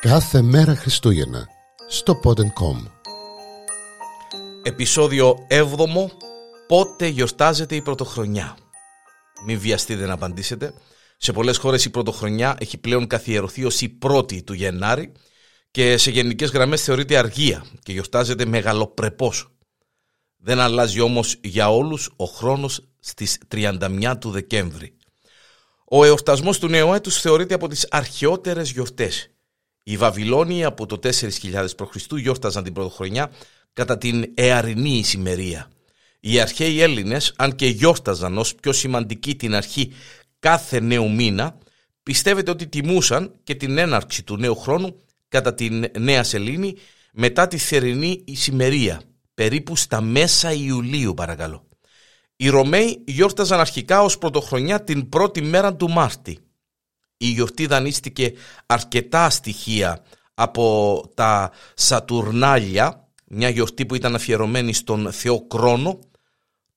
Κάθε μέρα Χριστούγεννα στο Pod.com Επισόδιο 7 Πότε γιορτάζεται η πρωτοχρονιά Μην βιαστείτε να απαντήσετε Σε πολλές χώρες η πρωτοχρονιά έχει πλέον καθιερωθεί ως η πρώτη του Γενάρη και σε γενικές γραμμές θεωρείται αργία και γιορτάζεται μεγαλοπρεπώς. Δεν αλλάζει όμως για όλους ο χρόνος στις 31 του Δεκέμβρη. Ο εορτασμός του νέου έτους θεωρείται από τις αρχαιότερες γιορτές. Οι Βαβυλώνιοι από το 4.000 π.Χ. γιόρταζαν την πρωτοχρονιά κατά την εαρινή ησημερία. Οι αρχαίοι Έλληνες, αν και γιόρταζαν ως πιο σημαντική την αρχή κάθε νέου μήνα, πιστεύετε ότι τιμούσαν και την έναρξη του νέου χρόνου κατά την Νέα Σελήνη μετά τη θερινή ησημερία, περίπου στα μέσα Ιουλίου παρακαλώ. Οι Ρωμαίοι γιόρταζαν αρχικά ως πρωτοχρονιά την πρώτη μέρα του Μάρτη. Η γιορτή δανείστηκε αρκετά στοιχεία από τα Σατουρνάλια, μια γιορτή που ήταν αφιερωμένη στον θεό Κρόνο,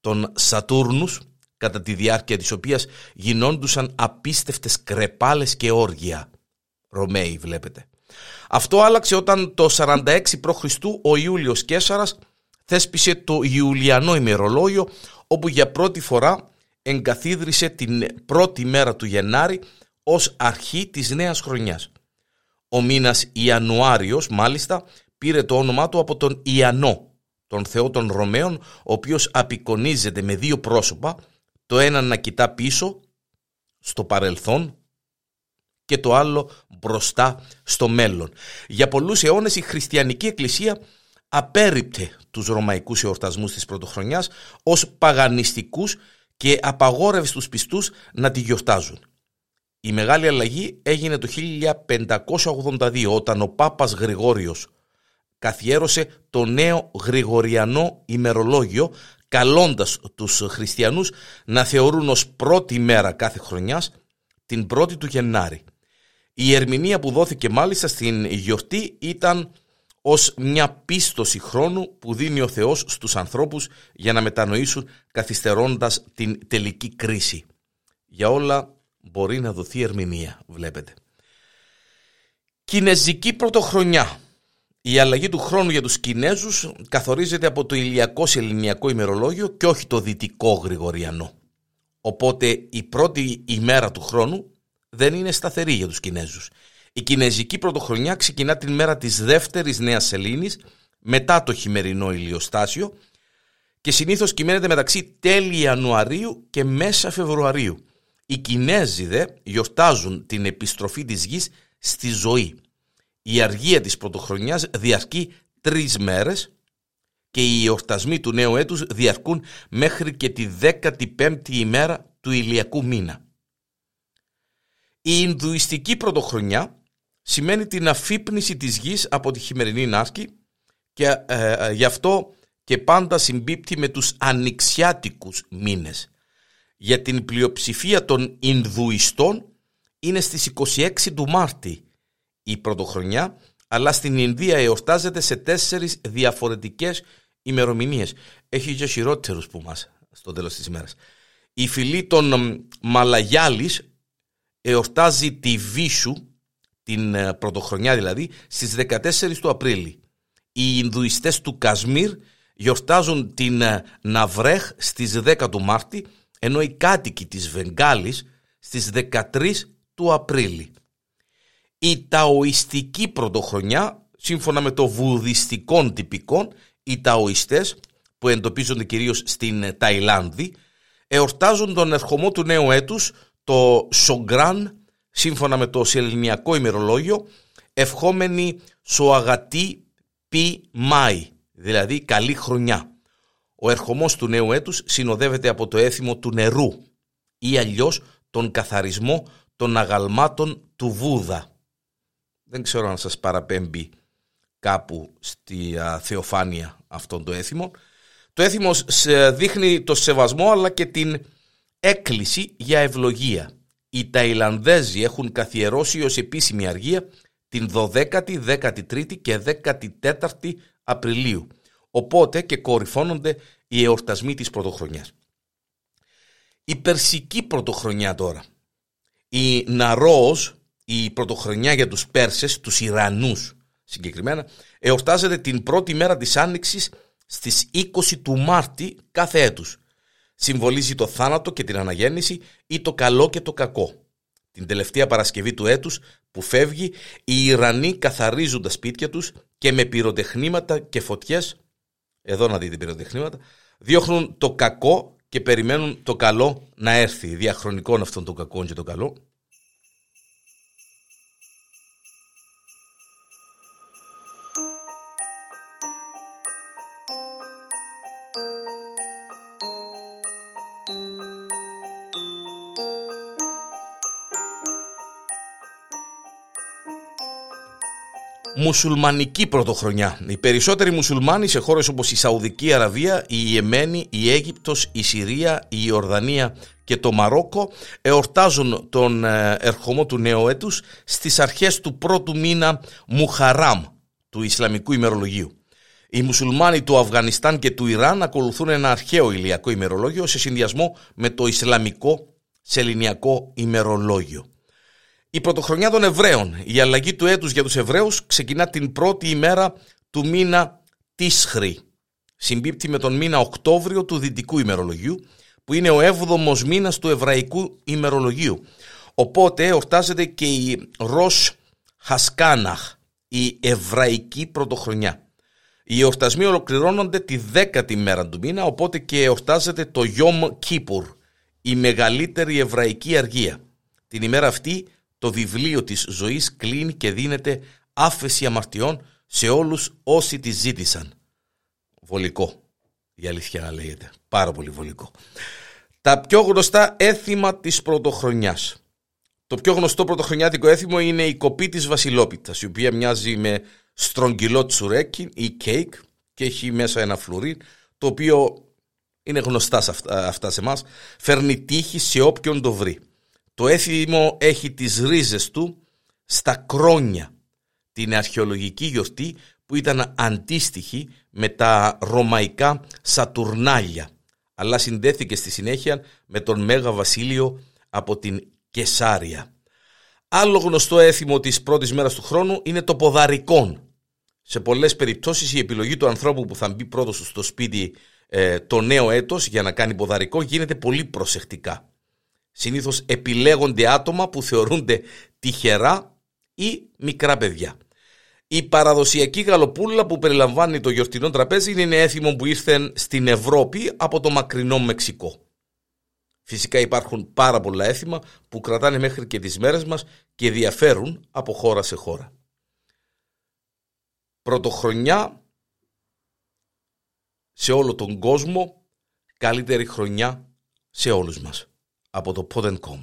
τον Σατούρνους, κατά τη διάρκεια της οποίας γινόντουσαν απίστευτες κρεπάλες και όργια. Ρωμαίοι βλέπετε. Αυτό άλλαξε όταν το 46 π.Χ. ο Ιούλιος Κέσαρας θέσπισε το Ιουλιανό ημερολόγιο όπου για πρώτη φορά εγκαθίδρυσε την πρώτη μέρα του Γενάρη ως αρχή της νέας χρονιάς. Ο μήνας Ιανουάριος μάλιστα πήρε το όνομά του από τον Ιαννό, τον θεό των Ρωμαίων, ο οποίος απεικονίζεται με δύο πρόσωπα, το ένα να κοιτά πίσω, στο παρελθόν, και το άλλο μπροστά στο μέλλον. Για πολλούς αιώνες η χριστιανική εκκλησία απέρριπτε τους ρωμαϊκούς εορτασμούς της πρωτοχρονιάς ως παγανιστικούς και απαγόρευε στους πιστούς να τη γιορτάζουν. Η μεγάλη αλλαγή έγινε το 1582 όταν ο Πάπας Γρηγόριος καθιέρωσε το νέο Γρηγοριανό ημερολόγιο καλώντας τους χριστιανούς να θεωρούν ως πρώτη μέρα κάθε χρονιάς την πρώτη του Γενάρη. Η ερμηνεία που δόθηκε μάλιστα στην γιορτή ήταν ως μια πίστοση χρόνου που δίνει ο Θεός στους ανθρώπους για να μετανοήσουν καθυστερώντας την τελική κρίση. Για όλα μπορεί να δοθεί ερμηνεία, βλέπετε. Κινέζικη πρωτοχρονιά. Η αλλαγή του χρόνου για τους Κινέζους καθορίζεται από το ηλιακό σε ελληνιακό ημερολόγιο και όχι το δυτικό γρηγοριανό. Οπότε η πρώτη ημέρα του χρόνου δεν είναι σταθερή για τους Κινέζους. Η Κινέζικη πρωτοχρονιά ξεκινά την μέρα της δεύτερης νέας σελήνης μετά το χειμερινό ηλιοστάσιο και συνήθως κυμαίνεται μεταξύ τέλη Ιανουαρίου και μέσα Φεβρουαρίου. Οι Κινέζοι δε γιορτάζουν την επιστροφή της γης στη ζωή. Η αργία της πρωτοχρονιάς διαρκεί τρεις μέρες και οι εορτασμοί του νέου έτους διαρκούν μέχρι και τη 15η ημέρα του ηλιακού μήνα. Η Ινδουιστική πρωτοχρονιά σημαίνει την αφύπνιση της γης από τη χειμερινή νάσκη και ε, ε, γι' αυτό και πάντα συμπίπτει με τους ανοιξιάτικους μήνες. Για την πλειοψηφία των Ινδουιστών είναι στις 26 του Μάρτη η πρωτοχρονιά, αλλά στην Ινδία εορτάζεται σε τέσσερις διαφορετικές ημερομηνίες. Έχει και χειρότερους που μας στο τέλος της ημέρας. Η φυλή των Μαλαγιάλης εορτάζει τη Βίσου, την ε, πρωτοχρονιά δηλαδή, στις 14 του Απρίλη. Οι Ινδουιστές του Κασμίρ γιορτάζουν την ε, Ναυρέχ στις 10 του Μάρτη, ενώ οι κάτοικοι της Βενγάλης στις 13 του Απρίλη. Η Ταοιστική πρωτοχρονιά, σύμφωνα με το βουδιστικό τυπικό, οι Ταοιστές, που εντοπίζονται κυρίως στην ε, Ταϊλάνδη, εορτάζουν τον ερχομό του νέου έτους το Σογκράν, σύμφωνα με το σεληνιακό ημερολόγιο, ευχόμενοι σοαγατή πι Μάη, δηλαδή καλή χρονιά. Ο ερχομός του νέου έτους συνοδεύεται από το έθιμο του νερού ή αλλιώς τον καθαρισμό των αγαλμάτων του Βούδα. Δεν ξέρω αν σας παραπέμπει κάπου στη θεοφάνεια αυτόν το έθιμο. Το έθιμο δείχνει το σεβασμό αλλά και την έκκληση για ευλογία. Οι Ταϊλανδέζοι έχουν καθιερώσει ως επίσημη αργία την 12η, 13η και 14η Απριλίου. Οπότε και κορυφώνονται οι εορτασμοί της πρωτοχρονιάς. Η Περσική πρωτοχρονιά τώρα. Η Ναρόος η πρωτοχρονιά για τους Πέρσες, τους Ιρανούς συγκεκριμένα, εορτάζεται την πρώτη μέρα της Άνοιξης στις 20 του Μάρτη κάθε έτους. Συμβολίζει το θάνατο και την αναγέννηση ή το καλό και το κακό. Την τελευταία Παρασκευή του έτους που φεύγει, οι Ιρανοί καθαρίζουν τα σπίτια τους και με πυροτεχνήματα και φωτιές, εδώ να δείτε πυροτεχνήματα, διώχνουν το κακό και περιμένουν το καλό να έρθει. Διαχρονικών αυτών των κακών και το καλό. Μουσουλμανική πρωτοχρονιά. Οι περισσότεροι μουσουλμάνοι σε χώρες όπως η Σαουδική Αραβία, η Ιεμένη, η Αίγυπτος, η Συρία, η Ιορδανία και το Μαρόκο εορτάζουν τον ε, ερχομό του νέου έτους στις αρχές του πρώτου μήνα Μουχαράμ του Ισλαμικού ημερολογίου. Οι μουσουλμάνοι του Αφγανιστάν και του Ιράν ακολουθούν ένα αρχαίο ηλιακό ημερολόγιο σε συνδυασμό με το Ισλαμικό σεληνιακό ημερολόγιο. Η πρωτοχρονιά των Εβραίων, η αλλαγή του έτους για τους Εβραίους ξεκινά την πρώτη ημέρα του μήνα Τίσχρη. Συμπίπτει με τον μήνα Οκτώβριο του Δυτικού ημερολογίου, που είναι ο έβδομος μήνας του Εβραϊκού ημερολογίου. Οπότε εορτάζεται και η Ρος Χασκάναχ, η Εβραϊκή Πρωτοχρονιά. Οι εορτασμοί ολοκληρώνονται τη δέκατη μέρα του μήνα, οπότε και εορτάζεται το Γιόμ Κίπουρ, η μεγαλύτερη εβραϊκή αργία. Την ημέρα αυτή το βιβλίο της ζωής κλείνει και δίνεται άφεση αμαρτιών σε όλους όσοι τη ζήτησαν. Βολικό, η αλήθεια να λέγεται. Πάρα πολύ βολικό. Τα πιο γνωστά έθιμα της πρωτοχρονιάς. Το πιο γνωστό πρωτοχρονιάτικο έθιμο είναι η κοπή της βασιλόπιτας, η οποία μοιάζει με στρογγυλό τσουρέκι ή κέικ και έχει μέσα ένα φλουρί, το οποίο είναι γνωστά σε αυτά, αυτά σε εμάς, φέρνει τύχη σε όποιον το βρει. Το έθιμο έχει τις ρίζες του στα κρόνια, την αρχαιολογική γιορτή που ήταν αντίστοιχη με τα ρωμαϊκά Σατουρνάλια, αλλά συνδέθηκε στη συνέχεια με τον Μέγα Βασίλειο από την Κεσάρια. Άλλο γνωστό έθιμο της πρώτης μέρας του χρόνου είναι το ποδαρικόν. Σε πολλές περιπτώσεις η επιλογή του ανθρώπου που θα μπει πρώτος στο σπίτι ε, το νέο έτος για να κάνει ποδαρικό γίνεται πολύ προσεκτικά. Συνήθως επιλέγονται άτομα που θεωρούνται τυχερά ή μικρά παιδιά. Η παραδοσιακή γαλοπούλα που περιλαμβάνει το γιορτινό τραπέζι είναι έθιμο που ήρθε στην Ευρώπη από το μακρινό Μεξικό. Φυσικά υπάρχουν πάρα πολλά έθιμα που κρατάνε μέχρι και τις μέρες μας και διαφέρουν από χώρα σε χώρα. Πρωτοχρονιά σε όλο τον κόσμο, καλύτερη χρονιά σε όλους μας από το Pod.com.